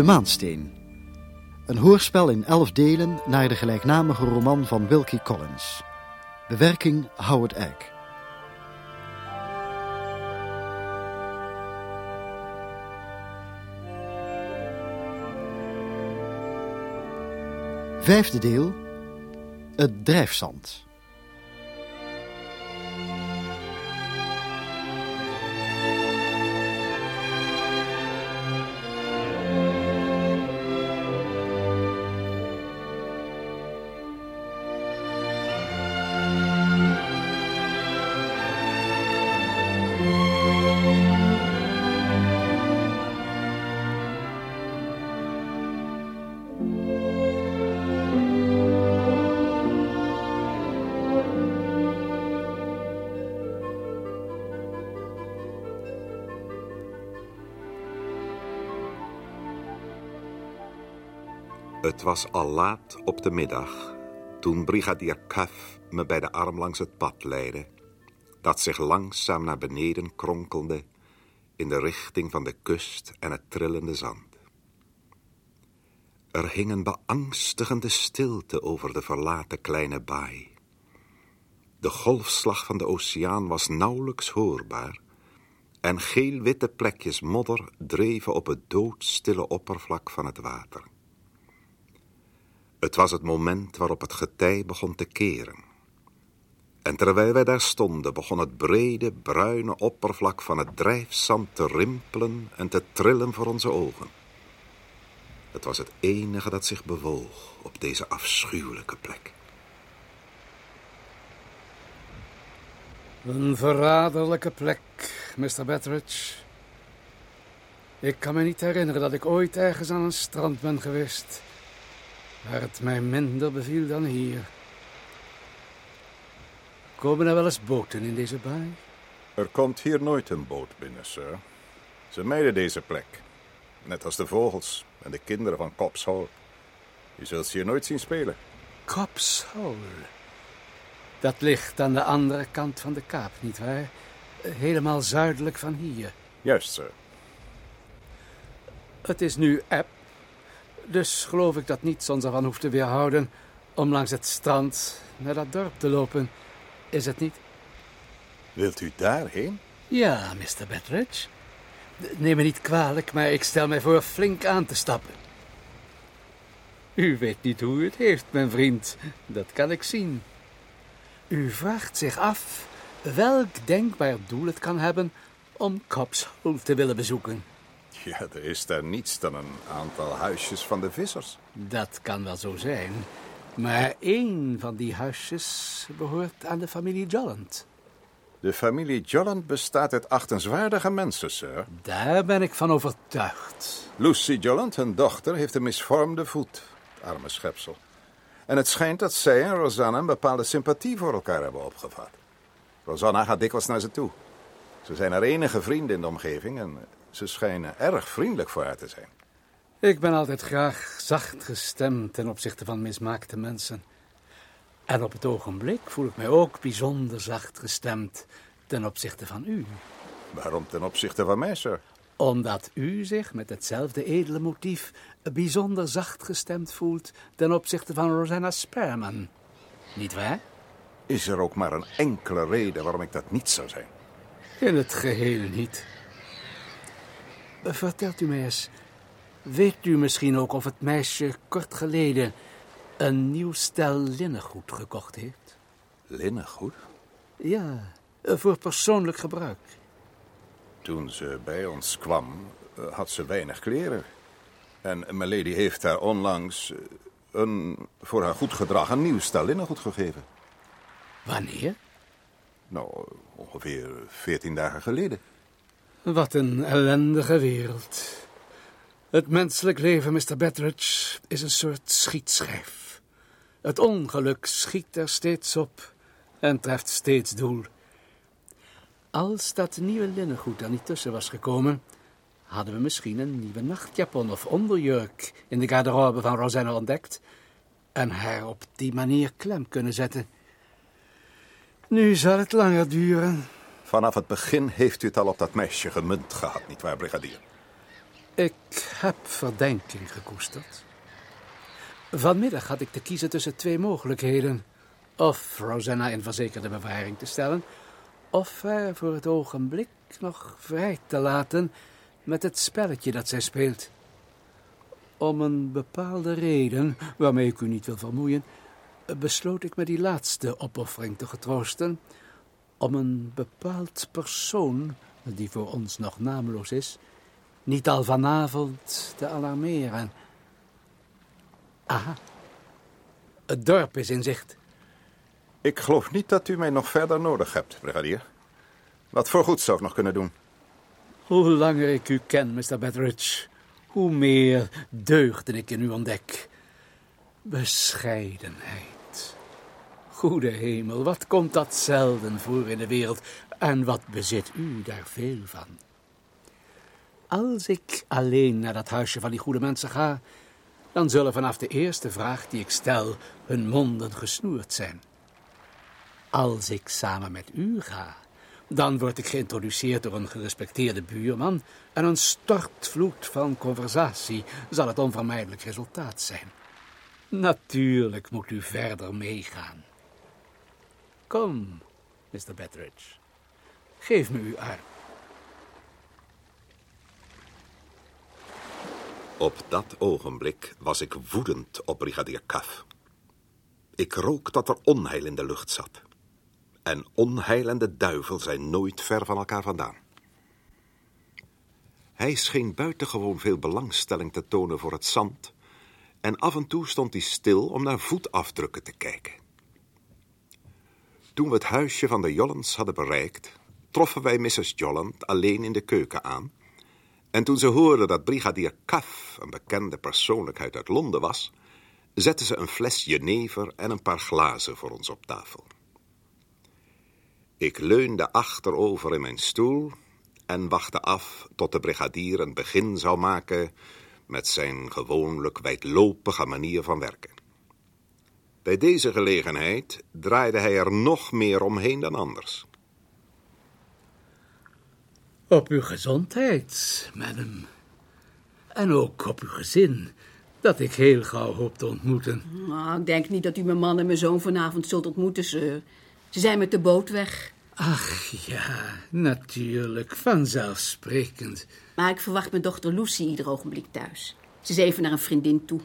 De Maansteen. Een hoorspel in elf delen naar de gelijknamige roman van Wilkie Collins. Bewerking Howard Egg. Vijfde deel. Het drijfzand. Het was al laat op de middag toen brigadier Cuff me bij de arm langs het pad leidde, dat zich langzaam naar beneden kronkelde in de richting van de kust en het trillende zand. Er hing een beangstigende stilte over de verlaten kleine baai. De golfslag van de oceaan was nauwelijks hoorbaar en geel-witte plekjes modder dreven op het doodstille oppervlak van het water. Het was het moment waarop het getij begon te keren. En terwijl wij daar stonden, begon het brede, bruine oppervlak van het drijfzand te rimpelen en te trillen voor onze ogen. Het was het enige dat zich bewoog op deze afschuwelijke plek. Een verraderlijke plek, Mr. Betteridge. Ik kan me niet herinneren dat ik ooit ergens aan een strand ben geweest waar het mij minder beviel dan hier. Komen er wel eens boten in deze baai? Er komt hier nooit een boot binnen, sir. Ze mijden deze plek. Net als de vogels en de kinderen van Cops Hole. Je zult ze hier nooit zien spelen. Cops Hole. Dat ligt aan de andere kant van de kaap, nietwaar? Helemaal zuidelijk van hier. Juist, sir. Het is nu eb dus geloof ik dat niets ons ervan hoeft te weerhouden om langs het strand naar dat dorp te lopen. Is het niet? Wilt u daarheen? Ja, Mr. Betteridge. Neem me niet kwalijk, maar ik stel mij voor flink aan te stappen. U weet niet hoe u het heeft, mijn vriend. Dat kan ik zien. U vraagt zich af welk denkbaar doel het kan hebben om Cops Hole te willen bezoeken. Ja, er is daar niets dan een aantal huisjes van de vissers. Dat kan wel zo zijn. Maar één van die huisjes behoort aan de familie Jolland. De familie Jolland bestaat uit achtenswaardige mensen, sir. Daar ben ik van overtuigd. Lucy Jolland, hun dochter, heeft een misvormde voet. Arme schepsel. En het schijnt dat zij en Rosanna een bepaalde sympathie voor elkaar hebben opgevat. Rosanna gaat dikwijls naar ze toe. Ze zijn haar enige vrienden in de omgeving en ze schijnen erg vriendelijk voor haar te zijn. Ik ben altijd graag zacht gestemd ten opzichte van mismaakte mensen. En op het ogenblik voel ik mij ook bijzonder zacht gestemd ten opzichte van u. Waarom ten opzichte van mij, sir? Omdat u zich met hetzelfde edele motief bijzonder zacht gestemd voelt ten opzichte van Rosanna Sperman. Niet waar? Is er ook maar een enkele reden waarom ik dat niet zou zijn? In het geheel niet. Vertelt u mij eens, weet u misschien ook of het meisje kort geleden een nieuw stel linnengoed gekocht heeft? Linnengoed? Ja, voor persoonlijk gebruik. Toen ze bij ons kwam, had ze weinig kleren. En Milady heeft haar onlangs een voor haar goed gedrag een nieuw stel linnengoed gegeven. Wanneer? Nou, ongeveer veertien dagen geleden. Wat een ellendige wereld. Het menselijk leven, Mr. Betteridge, is een soort schietschijf. Het ongeluk schiet er steeds op en treft steeds doel. Als dat nieuwe linnengoed er niet tussen was gekomen, hadden we misschien een nieuwe nachtjapon of onderjurk in de garderobe van Rosanna ontdekt en haar op die manier klem kunnen zetten. Nu zal het langer duren. Vanaf het begin heeft u het al op dat meisje gemunt gehad, nietwaar, brigadier? Ik heb verdenking gekoesterd. Vanmiddag had ik te kiezen tussen twee mogelijkheden. Of Rosanna in verzekerde bewaring te stellen, of haar voor het ogenblik nog vrij te laten met het spelletje dat zij speelt. Om een bepaalde reden, waarmee ik u niet wil vermoeien, besloot ik me die laatste opoffering te getroosten, om een bepaald persoon, die voor ons nog naamloos is, niet al vanavond te alarmeren. Aha, het dorp is in zicht. Ik geloof niet dat u mij nog verder nodig hebt, brigadier. Wat voor goed zou ik nog kunnen doen? Hoe langer ik u ken, Mr. Betteridge, hoe meer deugden ik in u ontdek. Bescheidenheid. Goede hemel, wat komt dat zelden voor in de wereld en wat bezit u daar veel van? Als ik alleen naar dat huisje van die goede mensen ga, dan zullen vanaf de eerste vraag die ik stel hun monden gesnoerd zijn. Als ik samen met u ga, dan word ik geïntroduceerd door een gerespecteerde buurman en een stortvloed van conversatie zal het onvermijdelijk resultaat zijn. Natuurlijk moet u verder meegaan. Kom, Mr. Betteridge, geef me uw arm. Op dat ogenblik was ik woedend op brigadier Kaf. Ik rook dat er onheil in de lucht zat. En onheil en de duivel zijn nooit ver van elkaar vandaan. Hij scheen buitengewoon veel belangstelling te tonen voor het zand... en af en toe stond hij stil om naar voetafdrukken te kijken. Toen we het huisje van de Jollens hadden bereikt... troffen wij Mrs. Jolland alleen in de keuken aan... en toen ze hoorde dat brigadier Cuff een bekende persoonlijkheid uit Londen was... zette ze een fles jenever en een paar glazen voor ons op tafel. Ik leunde achterover in mijn stoel en wachtte af tot de brigadier een begin zou maken met zijn gewoonlijk wijdlopige manier van werken. Bij deze gelegenheid draaide hij er nog meer omheen dan anders. Op uw gezondheid, madam. En ook op uw gezin, dat ik heel gauw hoop te ontmoeten. Nou, ik denk niet dat u mijn man en mijn zoon vanavond zult ontmoeten, sir. Ze zijn met de boot weg. Ach ja, natuurlijk, vanzelfsprekend. Maar ik verwacht mijn dochter Lucy ieder ogenblik thuis. Ze is even naar een vriendin toe.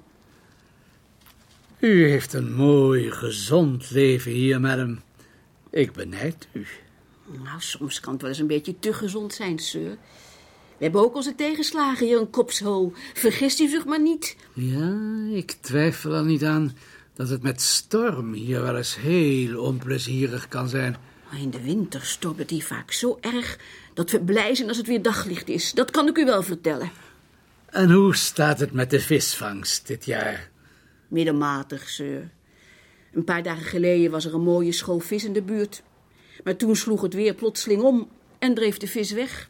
U heeft een mooi, gezond leven hier, madam. Ik benijd u. Nou, soms kan het wel eens een beetje te gezond zijn, sir. We hebben ook onze tegenslagen hier een kopshol. Vergist u zich maar niet. Ja, ik twijfel er niet aan dat het met storm hier wel eens heel onplezierig kan zijn. In de winter stormt het hier vaak zo erg dat we blij zijn als het weer daglicht is. Dat kan ik u wel vertellen. En hoe staat het met de visvangst dit jaar? Middelmatig, sir. Een paar dagen geleden was er een mooie school vis in de buurt. Maar toen sloeg het weer plotseling om en dreef de vis weg.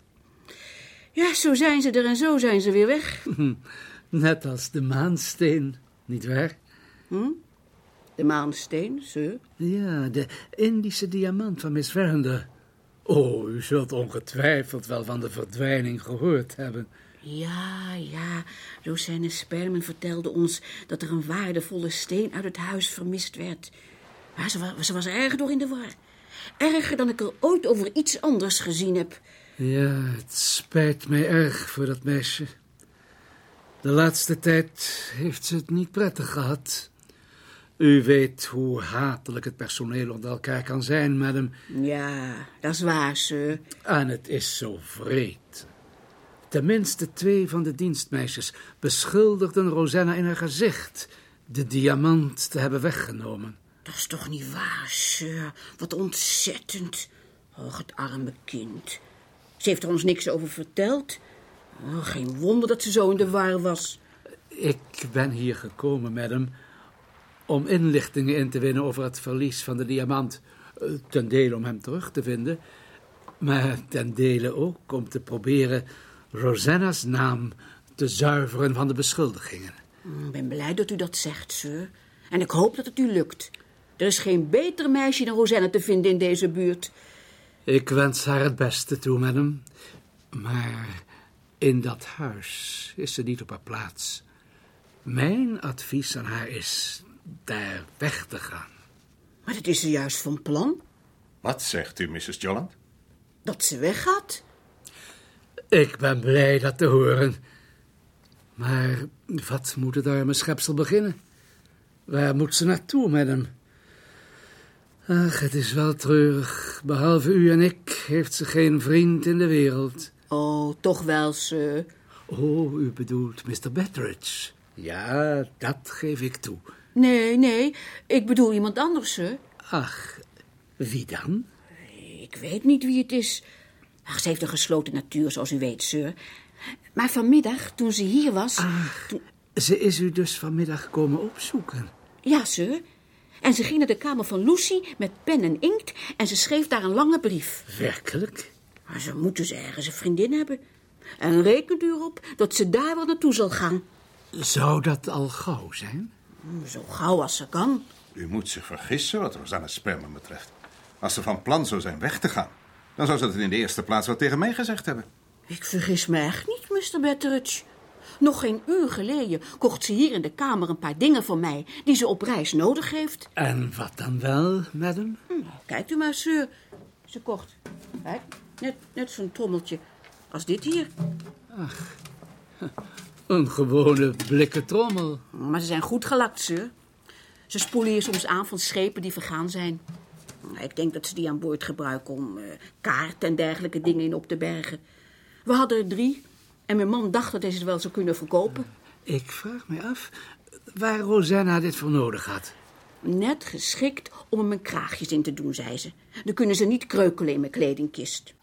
Ja, zo zijn ze er en zo zijn ze weer weg. Net als de maansteen, nietwaar? Hm? De maansteen, sir. Ja, de Indische diamant van Miss Verinder. Oh, u zult ongetwijfeld wel van de verdwijning gehoord hebben. Ja, ja. Rosanne Sperman vertelde ons dat er een waardevolle steen uit het huis vermist werd. Maar ze was, ze was erg door in de war. Erger dan ik er ooit over iets anders gezien heb. Ja, het spijt mij erg voor dat meisje. De laatste tijd heeft ze het niet prettig gehad. U weet hoe hatelijk het personeel onder elkaar kan zijn, madam. Ja, dat is waar, sir. En het is zo vreed. Tenminste twee van de dienstmeisjes beschuldigden Rosanna in haar gezicht de diamant te hebben weggenomen. Dat is toch niet waar, sir? Wat ontzettend. Och, het arme kind. Ze heeft er ons niks over verteld. Oh, geen wonder dat ze zo in de war was. Ik ben hier gekomen, madam, om inlichtingen in te winnen over het verlies van de diamant. Eh, Ten dele om hem terug te vinden, maar ten dele ook om te proberen Rosanna's naam te zuiveren van de beschuldigingen. Ik ben blij dat u dat zegt, sir. En ik hoop dat het u lukt. Er is geen beter meisje dan Rosanne te vinden in deze buurt. Ik wens haar het beste toe, madam. Maar In dat huis is ze niet op haar plaats. Mijn advies aan haar is daar weg te gaan. Maar dat is ze juist van plan. Wat zegt u, Mrs. Jolland? Dat ze weggaat. Ik ben blij dat te horen. Maar wat moet het arme schepsel beginnen? Waar moet ze naartoe met hem? Ach, het is wel treurig. Behalve u en ik heeft ze geen vriend in de wereld. Oh, toch wel, sir. Oh, u bedoelt Mr. Betteridge. Ja, dat geef ik toe. Nee, nee, ik bedoel iemand anders, sir. Ach, wie dan? Ik weet niet wie het is. Ach, ze heeft een gesloten natuur, zoals u weet, sir. Maar vanmiddag, toen ze hier was... toen- Ze is u dus vanmiddag komen opzoeken. Ja, sir. En ze ging naar de kamer van Lucy met pen en inkt... en ze schreef daar een lange brief. Werkelijk? Maar ze moet dus ergens een vriendin hebben. En rekent u erop dat ze daar wel naartoe zal gaan. Zou dat al gauw zijn? Zo gauw als ze kan. U moet zich vergissen wat Rosanna Sperman betreft. Als ze van plan zou zijn weg te gaan, dan zou ze het in de eerste plaats wel tegen mij gezegd hebben. Ik vergis me echt niet, Mr. Betteridge. Nog geen uur geleden kocht ze hier in de kamer een paar dingen voor mij... die ze op reis nodig heeft. En wat dan wel, madam? Hm, kijkt u maar, sir. Ze kocht, kijk, net, net zo'n trommeltje als dit hier. Een gewone blikken trommel. Maar ze zijn goed gelakt, sir. Ze spoelen hier soms aan van schepen die vergaan zijn. Ik denk dat ze die aan boord gebruiken om eh, kaart en dergelijke dingen in op te bergen. We hadden er drie en mijn man dacht dat hij ze wel zou kunnen verkopen. Ik vraag me af waar Rosanna dit voor nodig had. Net geschikt om er mijn kraagjes in te doen, zei ze. Dan kunnen ze niet kreukelen in mijn kledingkist.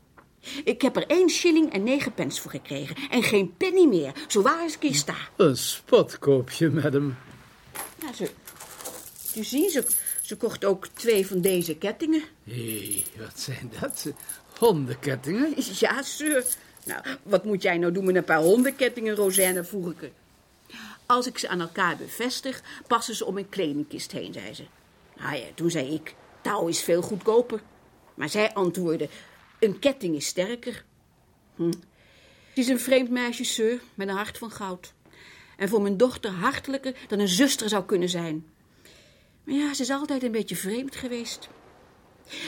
Ik heb er één shilling en negen pence voor gekregen. En geen penny meer, zo waar als ik sta. Een spotkoopje, madam. Ja, ze, u ziet, ze, ze kocht ook twee van deze kettingen. Hé, wat zijn dat? Hondenkettingen? Ja, sir. Nou, wat moet jij nou doen met een paar hondenkettingen, Rosanne, vroeg ik er. Als ik ze aan elkaar bevestig, passen ze om mijn kledingkist heen, zei ze. Nou ja, toen zei ik, touw is veel goedkoper. Maar zij antwoordde, een ketting is sterker. Hm. Het is een vreemd meisje, sir, met een hart van goud. En voor mijn dochter hartelijker dan een zuster zou kunnen zijn. Ja, ze is altijd een beetje vreemd geweest.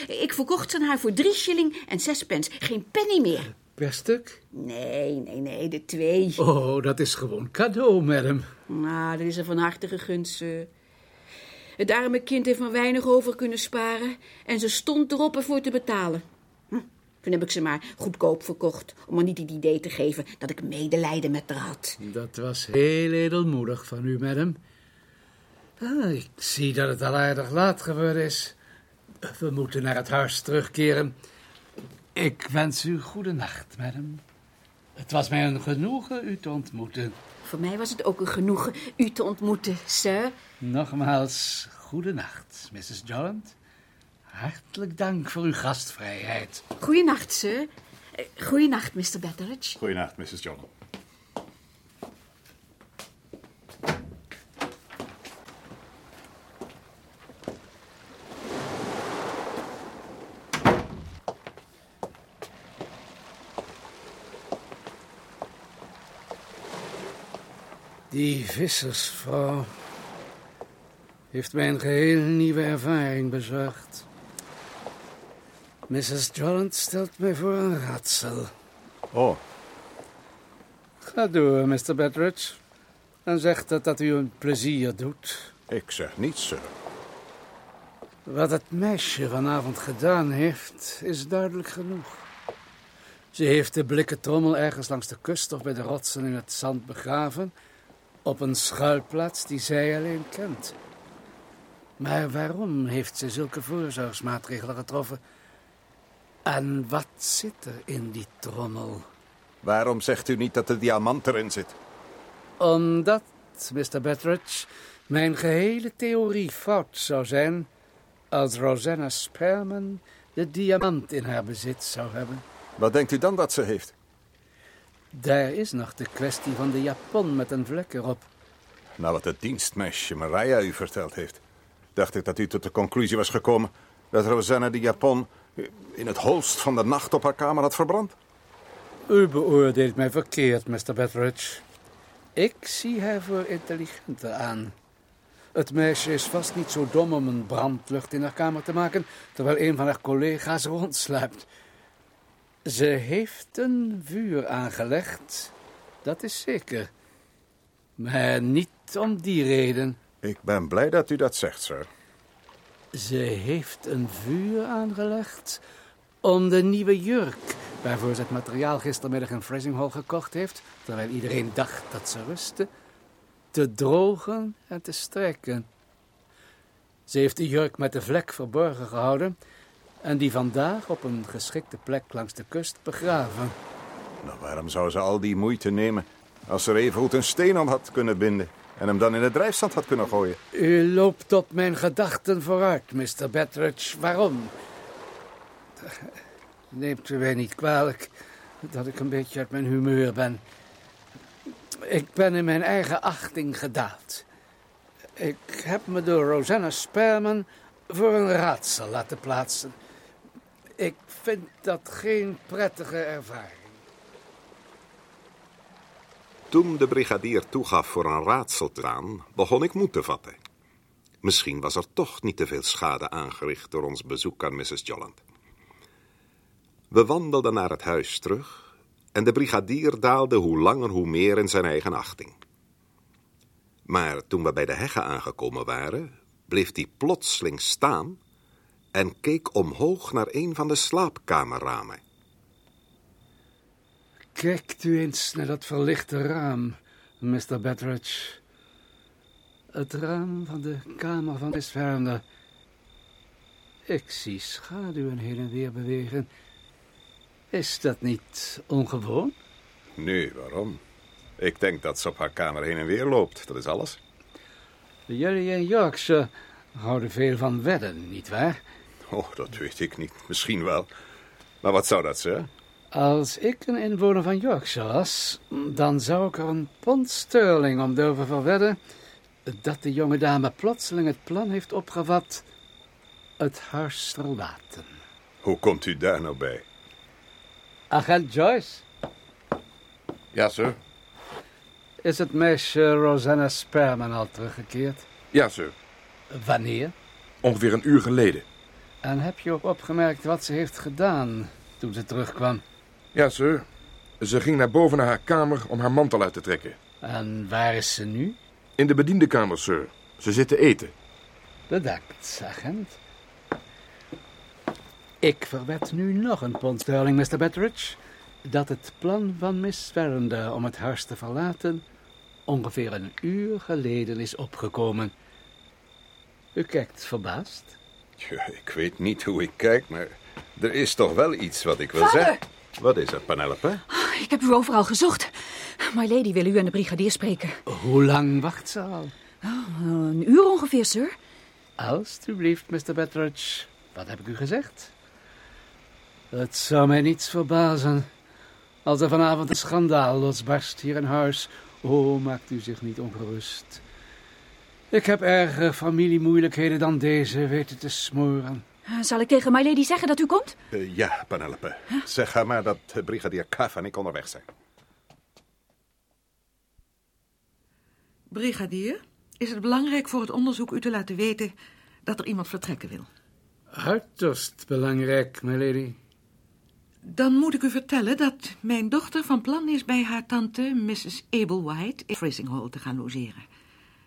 Ik verkocht ze aan haar voor drie shilling en zes pence. Geen penny meer. Per stuk? Nee, nee, nee, de twee. Oh, dat is gewoon cadeau, madam. Nou, dat is een van harte gegund, sir. Het arme kind heeft maar weinig over kunnen sparen en ze stond erop ervoor te betalen. Hm, toen heb ik ze maar goedkoop verkocht, om haar niet het idee te geven dat ik medelijden met haar had. Dat was heel edelmoedig van u, madam. Ah, ik zie dat het al aardig laat geworden is. We moeten naar het huis terugkeren. Ik wens u goede nacht, madam. Het was mij een genoegen u te ontmoeten. Voor mij was het ook een genoegen u te ontmoeten, sir. Nogmaals, goede nacht, Mrs. Jolland. Hartelijk dank voor uw gastvrijheid. Goeienacht, sir. Eh, Goeienacht, Mr. Betteridge. Goedenacht, Mrs. Jolland. Die vissersvrouw heeft mij een geheel nieuwe ervaring bezorgd. Mrs. Jolland stelt mij voor een raadsel. Oh, Ga door, Mr. Betteridge. En zeg dat dat u een plezier doet. ik zeg niets, sir. Wat het meisje vanavond gedaan heeft, is duidelijk genoeg. Ze heeft de blikken trommel ergens langs de kust of bij de rotsen in het zand begraven, op een schuilplaats die zij alleen kent. Maar waarom heeft ze zulke voorzorgsmaatregelen getroffen? En wat zit er in die trommel? Waarom zegt u niet dat de diamant erin zit? Omdat, Mr. Betteridge, mijn gehele theorie fout zou zijn als Rosanna Sperman de diamant in haar bezit zou hebben. Wat denkt u dan dat ze heeft? Daar is nog de kwestie van de japon met een vlek erop. Nou, wat het dienstmeisje Maria u verteld heeft, dacht ik dat u tot de conclusie was gekomen dat Rosanna de Japon in het holst van de nacht op haar kamer had verbrand. U beoordeelt mij verkeerd, Mr. Betteridge. Ik zie haar voor intelligente aan. Het meisje is vast niet zo dom om een brandlucht in haar kamer te maken, terwijl een van haar collega's rondsluipt. Ze heeft een vuur aangelegd, dat is zeker. Maar niet om die reden. Ik ben blij dat u dat zegt, sir. Ze heeft een vuur aangelegd om de nieuwe jurk, waarvoor ze het materiaal gistermiddag in Frasinghall gekocht heeft, terwijl iedereen dacht dat ze rustte, te drogen en te strekken. Ze heeft de jurk met de vlek verborgen gehouden en die vandaag op een geschikte plek langs de kust begraven. Nou, waarom zou ze al die moeite nemen als ze er even goed een steen om had kunnen binden en hem dan in het drijfstand had kunnen gooien? U loopt op mijn gedachten vooruit, Mr. Betteridge. Waarom? Neemt u mij niet kwalijk dat ik een beetje uit mijn humeur ben. Ik ben in mijn eigen achting gedaald. Ik heb me door Rosanna Sperman voor een raadsel laten plaatsen. Vind dat geen prettige ervaring. Toen de brigadier toegaf voor een raadsel te begon ik moed te vatten. Misschien was er toch niet te veel schade aangericht door ons bezoek aan Mrs. Jolland. We wandelden naar het huis terug en de brigadier daalde hoe langer hoe meer in zijn eigen achting. Maar toen we bij de heggen aangekomen waren, bleef hij plotseling staan en keek omhoog naar een van de slaapkamerramen. Kijkt u eens naar dat verlichte raam, Mr. Betteridge. Het raam van de kamer van Miss Werner. Ik zie schaduwen heen en weer bewegen. Is dat niet ongewoon? Nee, waarom? Ik denk dat ze op haar kamer heen en weer loopt, dat is alles. Jullie in Yorkshire houden veel van wedden, nietwaar? Oh, dat weet ik niet. Misschien wel. Maar wat zou dat zijn? Als ik een inwoner van Yorkshire was, dan zou ik er een pond sterling om durven verwedden dat de jonge dame plotseling het plan heeft opgevat het huis te verlaten. Hoe komt u daar nou bij? Agent Joyce, Ja, sir. is het meisje Rosanna Sperman al teruggekeerd? Ja, sir. Wanneer? Ongeveer een uur geleden. En heb je ook opgemerkt wat ze heeft gedaan toen ze terugkwam? Ja, sir. Ze ging naar boven naar haar kamer om haar mantel uit te trekken. En waar is ze nu? In de bediendenkamer, sir. Ze zit te eten. Bedankt, agent. Ik verwed nu nog een pond sterling, Mr. Betteridge, dat het plan van Miss Verinder om het huis te verlaten ongeveer een uur geleden is opgekomen. U kijkt verbaasd. Ja, ik weet niet hoe ik kijk, maar er is toch wel iets wat ik wil Vader! zeggen. Wat is er, Penelope? Ik heb u overal gezocht. My lady wil u en de brigadier spreken. Hoe lang wacht ze al? Een uur ongeveer, sir. Alsjeblieft, Mr. Betteridge. Wat heb ik u gezegd? Het zou mij niets verbazen als er vanavond een schandaal losbarst hier in huis. Oh, maakt u zich niet ongerust. Ik heb erger familiemoeilijkheden dan deze weten te smoren. Eh, Zal ik tegen my lady zeggen dat u komt? Eh, ja, Penelope. Zeg haar maar dat eh, brigadier Kaff en ik onderweg zijn. Brigadier, is het belangrijk voor het onderzoek u te laten weten dat er iemand vertrekken wil? Uiterst belangrijk, my lady. Dan moet ik u vertellen dat mijn dochter van plan is bij haar tante Mrs. Abel White in Frizinghall te gaan logeren.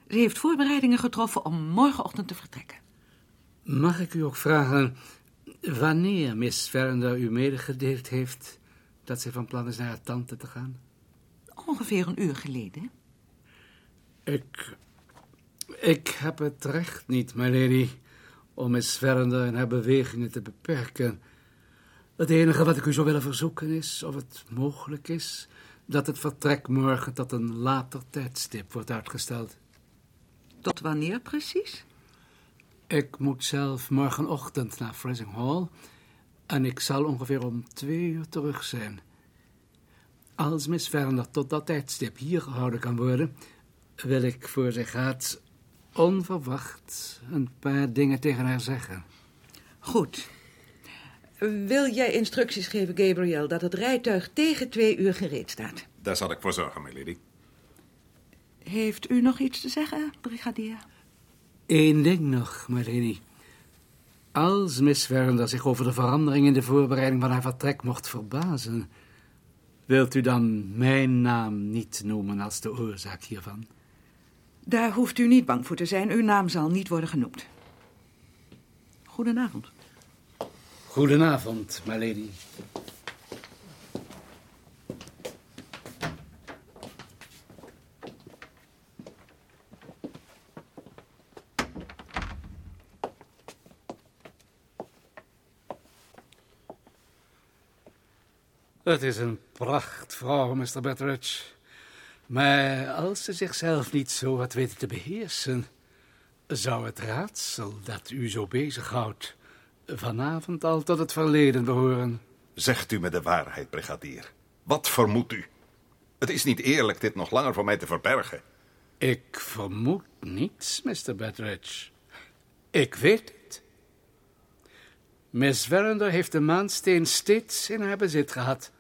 Ze heeft voorbereidingen getroffen om morgenochtend te vertrekken. Mag ik u ook vragen wanneer Miss Verinder u medegedeeld heeft dat zij van plan is naar haar tante te gaan? Ongeveer een uur geleden. Ik. Ik heb het recht niet, my lady, om Miss Verinder in haar bewegingen te beperken. Het enige wat ik u zou willen verzoeken is of het mogelijk is dat het vertrek morgen tot een later tijdstip wordt uitgesteld. Tot wanneer precies? Ik moet zelf morgenochtend naar Frasinghall en ik zal ongeveer om twee uur terug zijn. Als Miss Werner tot dat tijdstip hier gehouden kan worden, wil ik voor zij gaat onverwacht een paar dingen tegen haar zeggen. Goed. Wil jij instructies geven, Gabriel, dat het rijtuig tegen twee uur gereed staat? Daar zal ik voor zorgen, milady. Heeft u nog iets te zeggen, brigadier? Eén ding nog, lady. Als Miss Verinder zich over de verandering in de voorbereiding van haar vertrek mocht verbazen, wilt u dan mijn naam niet noemen als de oorzaak hiervan? Daar hoeft u niet bang voor te zijn. Uw naam zal niet worden genoemd. Goedenavond. Goedenavond, my Het is een prachtvrouw, Mr. Betteridge. Maar als ze zichzelf niet zo had weten te beheersen, zou het raadsel dat u zo bezighoudt vanavond al tot het verleden behoren. Zegt u me de waarheid, brigadier. Wat vermoedt u? Het is niet eerlijk dit nog langer voor mij te verbergen. Ik vermoed niets, Mr. Betteridge. Ik weet het. Miss Verinder heeft de maansteen steeds in haar bezit gehad.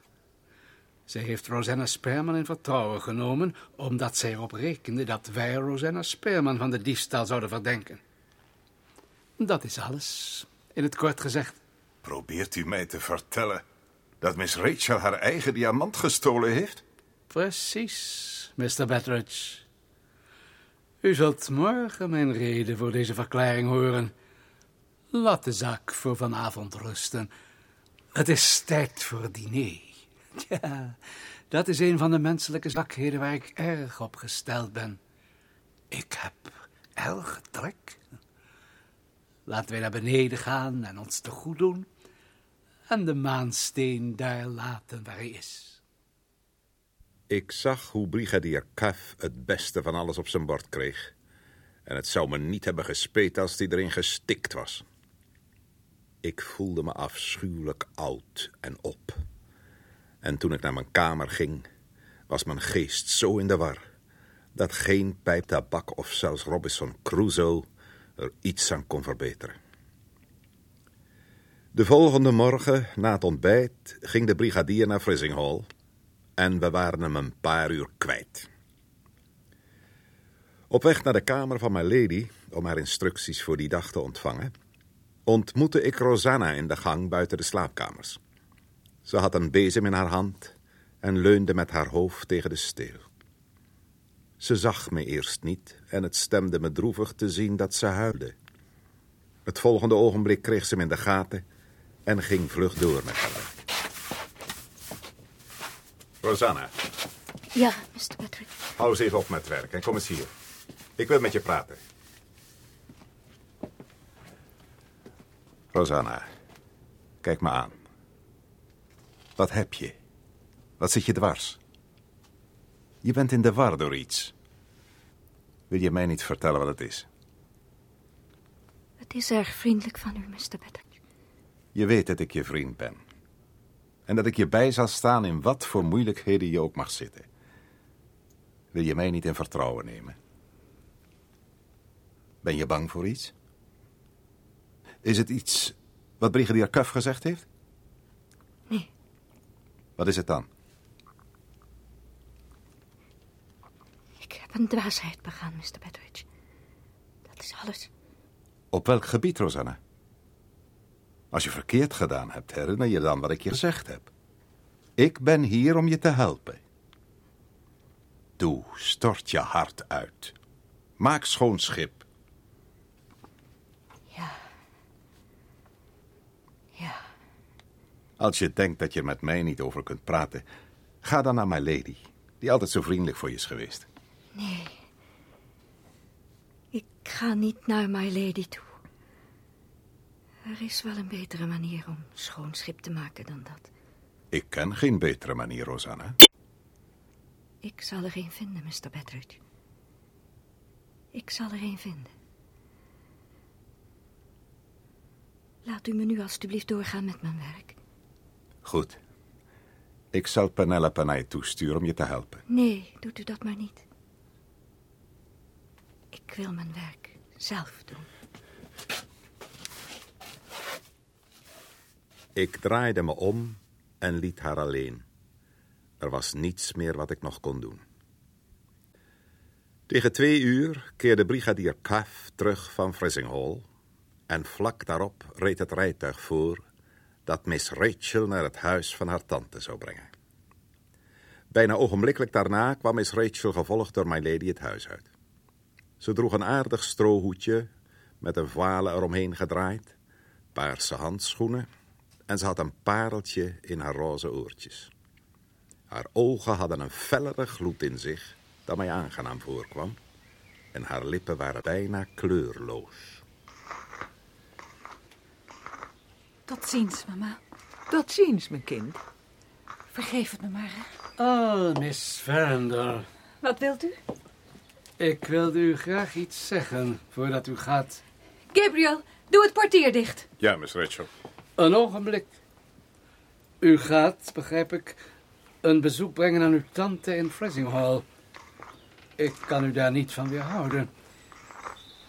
Zij heeft Rosanna Sperman in vertrouwen genomen, omdat zij erop rekende dat wij Rosanna Sperman van de diefstal zouden verdenken. Dat is alles, in het kort gezegd. Probeert u mij te vertellen dat Miss Rachel haar eigen diamant gestolen heeft? Precies, Mr. Betteridge. U zult morgen mijn reden voor deze verklaring horen. Laat de zaak voor vanavond rusten. Het is tijd voor het diner. Ja, dat is een van de menselijke zwakheden waar ik erg op gesteld ben. Ik heb erg trek. Laten wij naar beneden gaan en ons te goed doen. En de maansteen daar laten waar hij is. Ik zag hoe brigadier Cuff het beste van alles op zijn bord kreeg. En het zou me niet hebben gespeet als hij erin gestikt was. Ik voelde me afschuwelijk oud en op. En toen ik naar mijn kamer ging, was mijn geest zo in de war... dat geen pijp tabak of zelfs Robinson Crusoe er iets aan kon verbeteren. De volgende morgen, na het ontbijt, ging de brigadier naar Frizinghall... en we waren hem een paar uur kwijt. Op weg naar de kamer van mijn lady, om haar instructies voor die dag te ontvangen... ontmoette ik Rosanna in de gang buiten de slaapkamers... Ze had een bezem in haar hand en leunde met haar hoofd tegen de steel. Ze zag me eerst niet en het stemde me droevig te zien dat ze huilde. Het volgende ogenblik kreeg ze me in de gaten en ging vlug door met haar. Rosanna, Ja, Mr. Patrick. hou eens even op met werk en kom eens hier. Ik wil met je praten. Rosanna, kijk me aan. Wat heb je? Wat zit je dwars? Je bent in de war door iets. Wil je mij niet vertellen wat het is? Het is erg vriendelijk van u, Mr. Patrick. Je weet dat ik je vriend ben. En dat ik je bij zal staan in wat voor moeilijkheden je ook mag zitten. Wil je mij niet in vertrouwen nemen? Ben je bang voor iets? Is het iets wat brigadier Cuff gezegd heeft? Wat is het dan? Ik heb een dwaasheid begaan, Mr. Betteridge. Dat is alles. Op welk gebied, Rosanna? Als je verkeerd gedaan hebt, herinner je dan wat ik je gezegd heb. Ik ben hier om je te helpen. Doe, stort je hart uit. Maak schoon schip. Ja. Ja. Als je denkt dat je met mij niet over kunt praten, ga dan naar mijn lady, die altijd zo vriendelijk voor je is geweest. Nee. Ik ga niet naar My Lady toe. Er is wel een betere manier om schoon schip te maken dan dat. Ik ken geen betere manier, Rosanna. Ik zal er een vinden, Mr. Betteridge. Ik zal er een vinden. Laat u me nu alstublieft doorgaan met mijn werk. Goed. Ik zal Penelope naar je toesturen om je te helpen. Nee, doet u dat maar niet. Ik wil mijn werk zelf doen. Ik draaide me om en liet haar alleen. Er was niets meer wat ik nog kon doen. Tegen twee uur keerde brigadier Cuff terug van Frizinghall en vlak daarop reed het rijtuig voor dat Miss Rachel naar het huis van haar tante zou brengen. Bijna ogenblikkelijk daarna kwam Miss Rachel gevolgd door My Lady het huis uit. Ze droeg een aardig strohoedje met een voile eromheen gedraaid, paarse handschoenen en ze had een pareltje in haar roze oortjes. Haar ogen hadden een fellere gloed in zich dat mij aangenaam voorkwam en haar lippen waren bijna kleurloos. Tot ziens, mama. Tot ziens, mijn kind. Vergeef het me maar. hè. Oh, Miss Verinder. Wat wilt u? Ik wilde u graag iets zeggen voordat u gaat. Gabriel, doe het portier dicht. Ja, Miss Rachel. Een ogenblik. U gaat, begrijp ik, een bezoek brengen aan uw tante in Frizinghall. Ik kan u daar niet van weerhouden.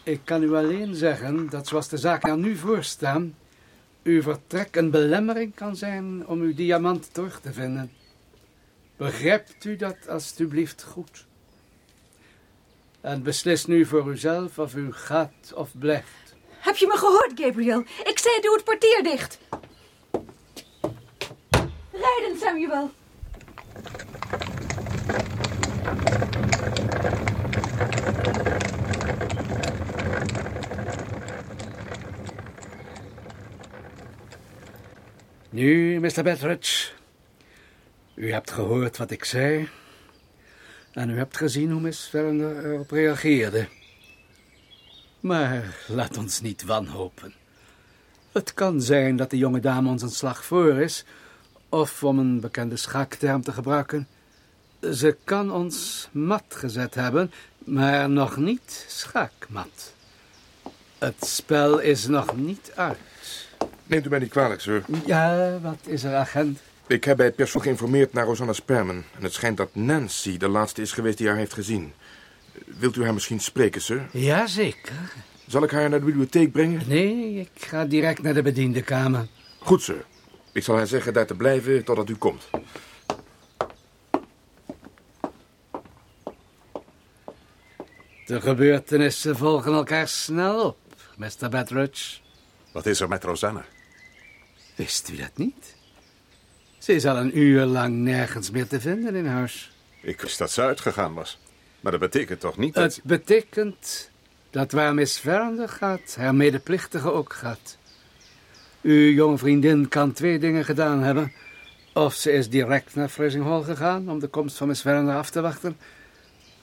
Ik kan u alleen zeggen dat zoals de zaken er nu voor staan, uw vertrek een belemmering kan zijn om uw diamant terug te vinden. Begrijpt u dat alstublieft goed? En beslis nu voor uzelf of u gaat of blijft. Heb je me gehoord, Gabriel? Ik zei doe het portier dicht. Rijden, Samuel. Nu, Mr. Betteridge, u hebt gehoord wat ik zei. En u hebt gezien hoe Miss Verinder erop reageerde. Maar laat ons niet wanhopen. Het kan zijn dat de jonge dame ons een slag voor is, of om een bekende schakterm te gebruiken, ze kan ons mat gezet hebben, maar nog niet schaakmat. Het spel is nog niet uit. Neemt u mij niet kwalijk, sir. Ja, wat is er, agent? Ik heb bij het persoon geïnformeerd naar Rosanna Sperman. En het schijnt dat Nancy de laatste is geweest die haar heeft gezien. Wilt u haar misschien spreken, sir? Jazeker. Zal ik haar naar de bibliotheek brengen? Nee, ik ga direct naar de bediendenkamer. Goed, sir. Ik zal haar zeggen daar te blijven totdat u komt. De gebeurtenissen volgen elkaar snel op, Mr. Betteridge. Wat is er met Rosanna? Wist u dat niet? Ze is al een uur lang nergens meer te vinden in huis. Ik wist dat ze uitgegaan was. Maar dat betekent toch niet dat... Het betekent dat waar Miss Verinder gaat, haar medeplichtige ook gaat. Uw jonge vriendin kan twee dingen gedaan hebben. Of ze is direct naar Frizinghall gegaan om de komst van Miss Verinder af te wachten.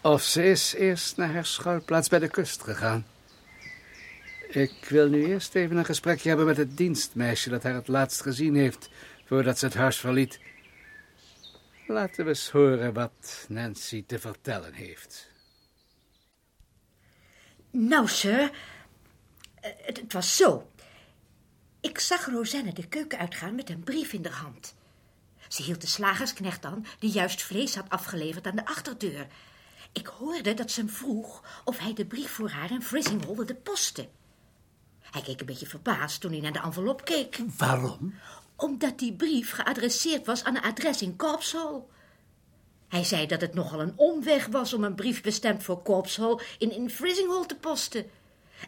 Of ze is eerst naar haar schuilplaats bij de kust gegaan. Ik wil nu eerst even een gesprekje hebben met het dienstmeisje dat haar het laatst gezien heeft voordat ze het huis verliet. Laten we eens horen wat Nancy te vertellen heeft. Nou, sir, eh, het, het was zo. Ik zag Rosanne de keuken uitgaan met een brief in de hand. Ze hield de slagersknecht aan, die juist vlees had afgeleverd aan de achterdeur. Ik hoorde dat ze hem vroeg of hij de brief voor haar in Frizinghall wilde posten. Hij keek een beetje verbaasd toen hij naar de envelop keek. Waarom? Omdat die brief geadresseerd was aan een adres in Corpshall. Hij zei dat het nogal een omweg was om een brief bestemd voor Corpshall in, in Frizinghall te posten.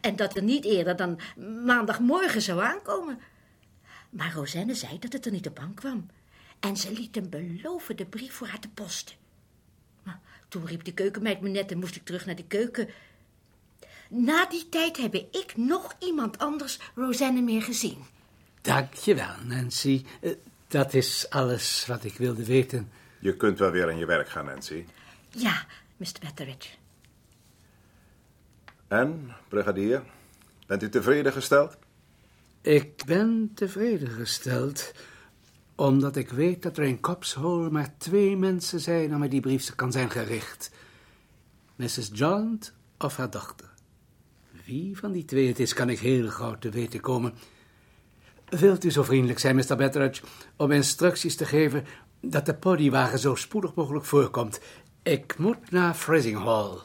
En dat er niet eerder dan maandagmorgen zou aankomen. Maar Rosanne zei dat het er niet op aankwam. En ze liet hem beloven de brief voor haar te posten. Maar toen riep de keukenmeid me net en moest ik terug naar de keuken. Na die tijd heb ik nog iemand anders Rosanne meer gezien. Dankjewel, Nancy. Eh, Dat is alles wat ik wilde weten. Je kunt wel weer aan je werk gaan, Nancy. Ja, Mr. Betteridge. En, brigadier, bent u tevreden gesteld? Ik ben tevreden gesteld, omdat ik weet dat er in Copshole maar twee mensen zijn aan wie die brief kan zijn gericht. Mrs. John of haar dochter. Wie van die twee het is, kan ik heel gauw te weten komen. Wilt u zo vriendelijk zijn, Mr. Betteridge, om instructies te geven dat de podiewagen zo spoedig mogelijk voorkomt. Ik moet naar Frizinghall.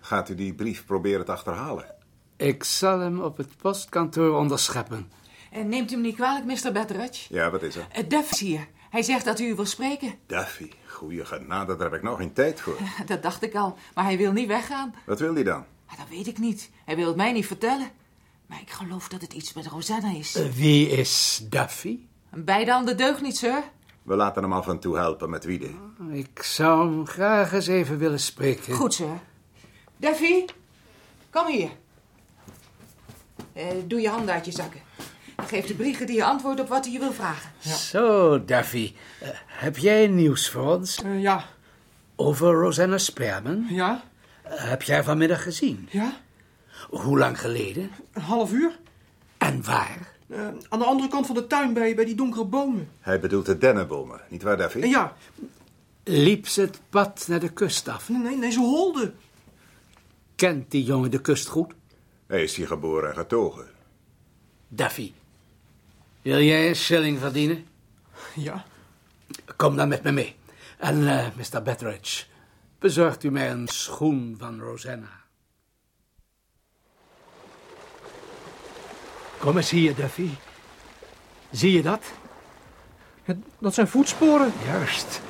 Gaat u die brief proberen te achterhalen? Ik zal hem op het postkantoor onderscheppen. En neemt u me niet kwalijk, Mr. Betteridge? Ja, wat is er? Uh, Duff is hier. Hij zegt dat u u wil spreken. Duffy, goeie genade, daar heb ik nog geen tijd voor. Dat dacht ik al, maar hij wil niet weggaan. Wat wil hij dan? Dat weet ik niet. Hij wil het mij niet vertellen. Maar ik geloof dat het iets met Rosanna is. Eh, Wie is Duffy? Beide handen deugt niet, sir. We laten hem af en toe helpen met wiede. Ik zou hem graag eens even willen spreken. Goed, sir. Duffy, kom hier. Eh, doe je handen uit je zakken. Geef de brigadier antwoord op wat hij je wil vragen. Zo, Duffy. Eh, heb jij nieuws voor ons? Eh, ja. Over Rosanna Sperman? Ja? Eh, heb jij vanmiddag gezien? Ja? Hoe lang geleden? Een half uur? En waar? Eh, aan de andere kant van de tuin bij, bij die donkere bomen. Hij bedoelt de dennenbomen, niet waar, Duffy? En ja, Liep ze het pad naar de kust af? nee, nee, nee, ze holde. Kent die jongen de kust goed? Hij is hier geboren en getogen. Duffy, wil jij een shilling verdienen? Ja. Kom dan met me mee. En eh, Mr. Betteridge, bezorgt u mij een schoen van Rosanna. Kom eens hier, Duffy. Zie je dat? Dat zijn voetsporen. Juist.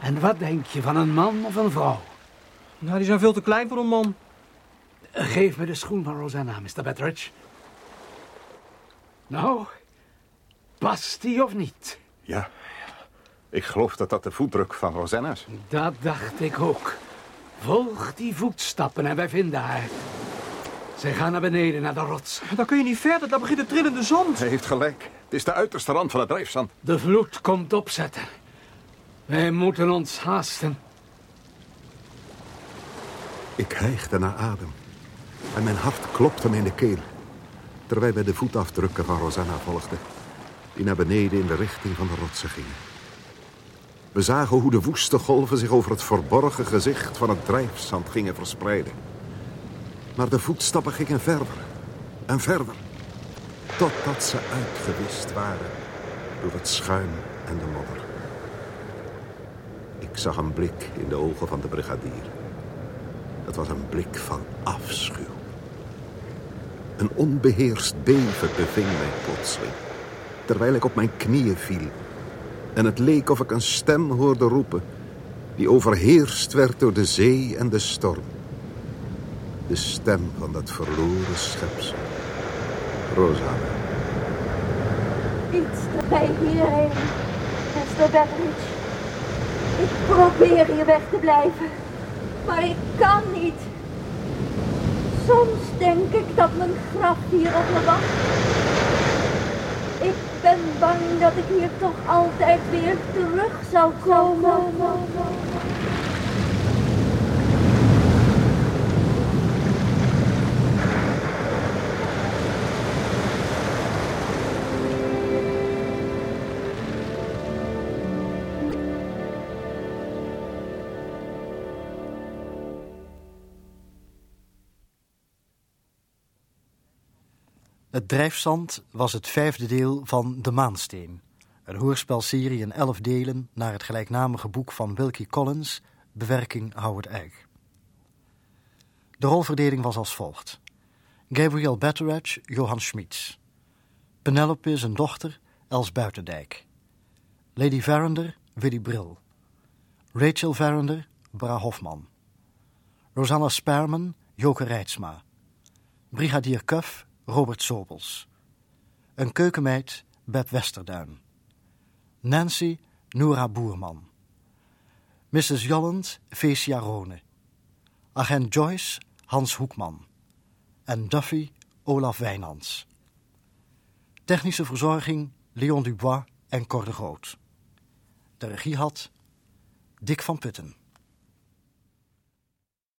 En wat denk je van een man of een vrouw? Nou, die zijn veel te klein voor een man. Geef me de schoen van Rosanna, Mr. Betteridge. Nou, past die of niet? Ja. Ik geloof dat dat de voetdruk van Rosanna is. Dat dacht ik ook. Volg die voetstappen en wij vinden haar. Zij gaan naar beneden, naar de rots. Dan kun je niet verder, daar begint het trillende zand. Hij heeft gelijk. Het is de uiterste rand van het drijfzand. De vloed komt opzetten. Wij moeten ons haasten. Ik hijgde naar adem. En mijn hart klopte me in de keel. Terwijl wij de voetafdrukken van Rosanna volgden. Die naar beneden in de richting van de rotsen gingen. We zagen hoe de woeste golven zich over het verborgen gezicht van het drijfzand gingen verspreiden. Maar de voetstappen gingen verder en verder. Totdat ze uitgewist waren door het schuim en de modder. Ik zag een blik in de ogen van de brigadier. Het was een blik van afschuw. Een onbeheerst beven beving mij plotseling. Terwijl ik op mijn knieën viel. En het leek of ik een stem hoorde roepen. Die overheerst werd door de zee en de storm. De stem van dat verloren schepsel. Rosanna. Iets erbij hierheen, Mr. Beveridge. Ik probeer hier weg te blijven, maar ik kan niet. Soms denk ik dat mijn graf hier op me wacht. Ben bang dat ik hier toch altijd weer terug zou komen. Het drijfzand was het vijfde deel van De Maansteen. Een hoorspelserie in elf delen naar het gelijknamige boek van Wilkie Collins, bewerking Howard Egg. De rolverdeling was als volgt. Gabriel Betteridge, Johan Schmitz. Penelope zijn dochter, Els Buitendijk. Lady Verinder, Willy Brill. Rachel Verinder, Bra Hofman. Rosanna Sperman, Joke Reitsma. Brigadier Cuff, Robert Sobels. Een keukenmeid, Beb Westerduin. Nancy, Nora Boerman. Mrs. Jolland, Fecia Rone. Agent Joyce, Hans Hoekman. En Duffy, Olaf Wijnands. Technische verzorging, Leon Dubois en Cor de Groot. De regie had Dick van Putten.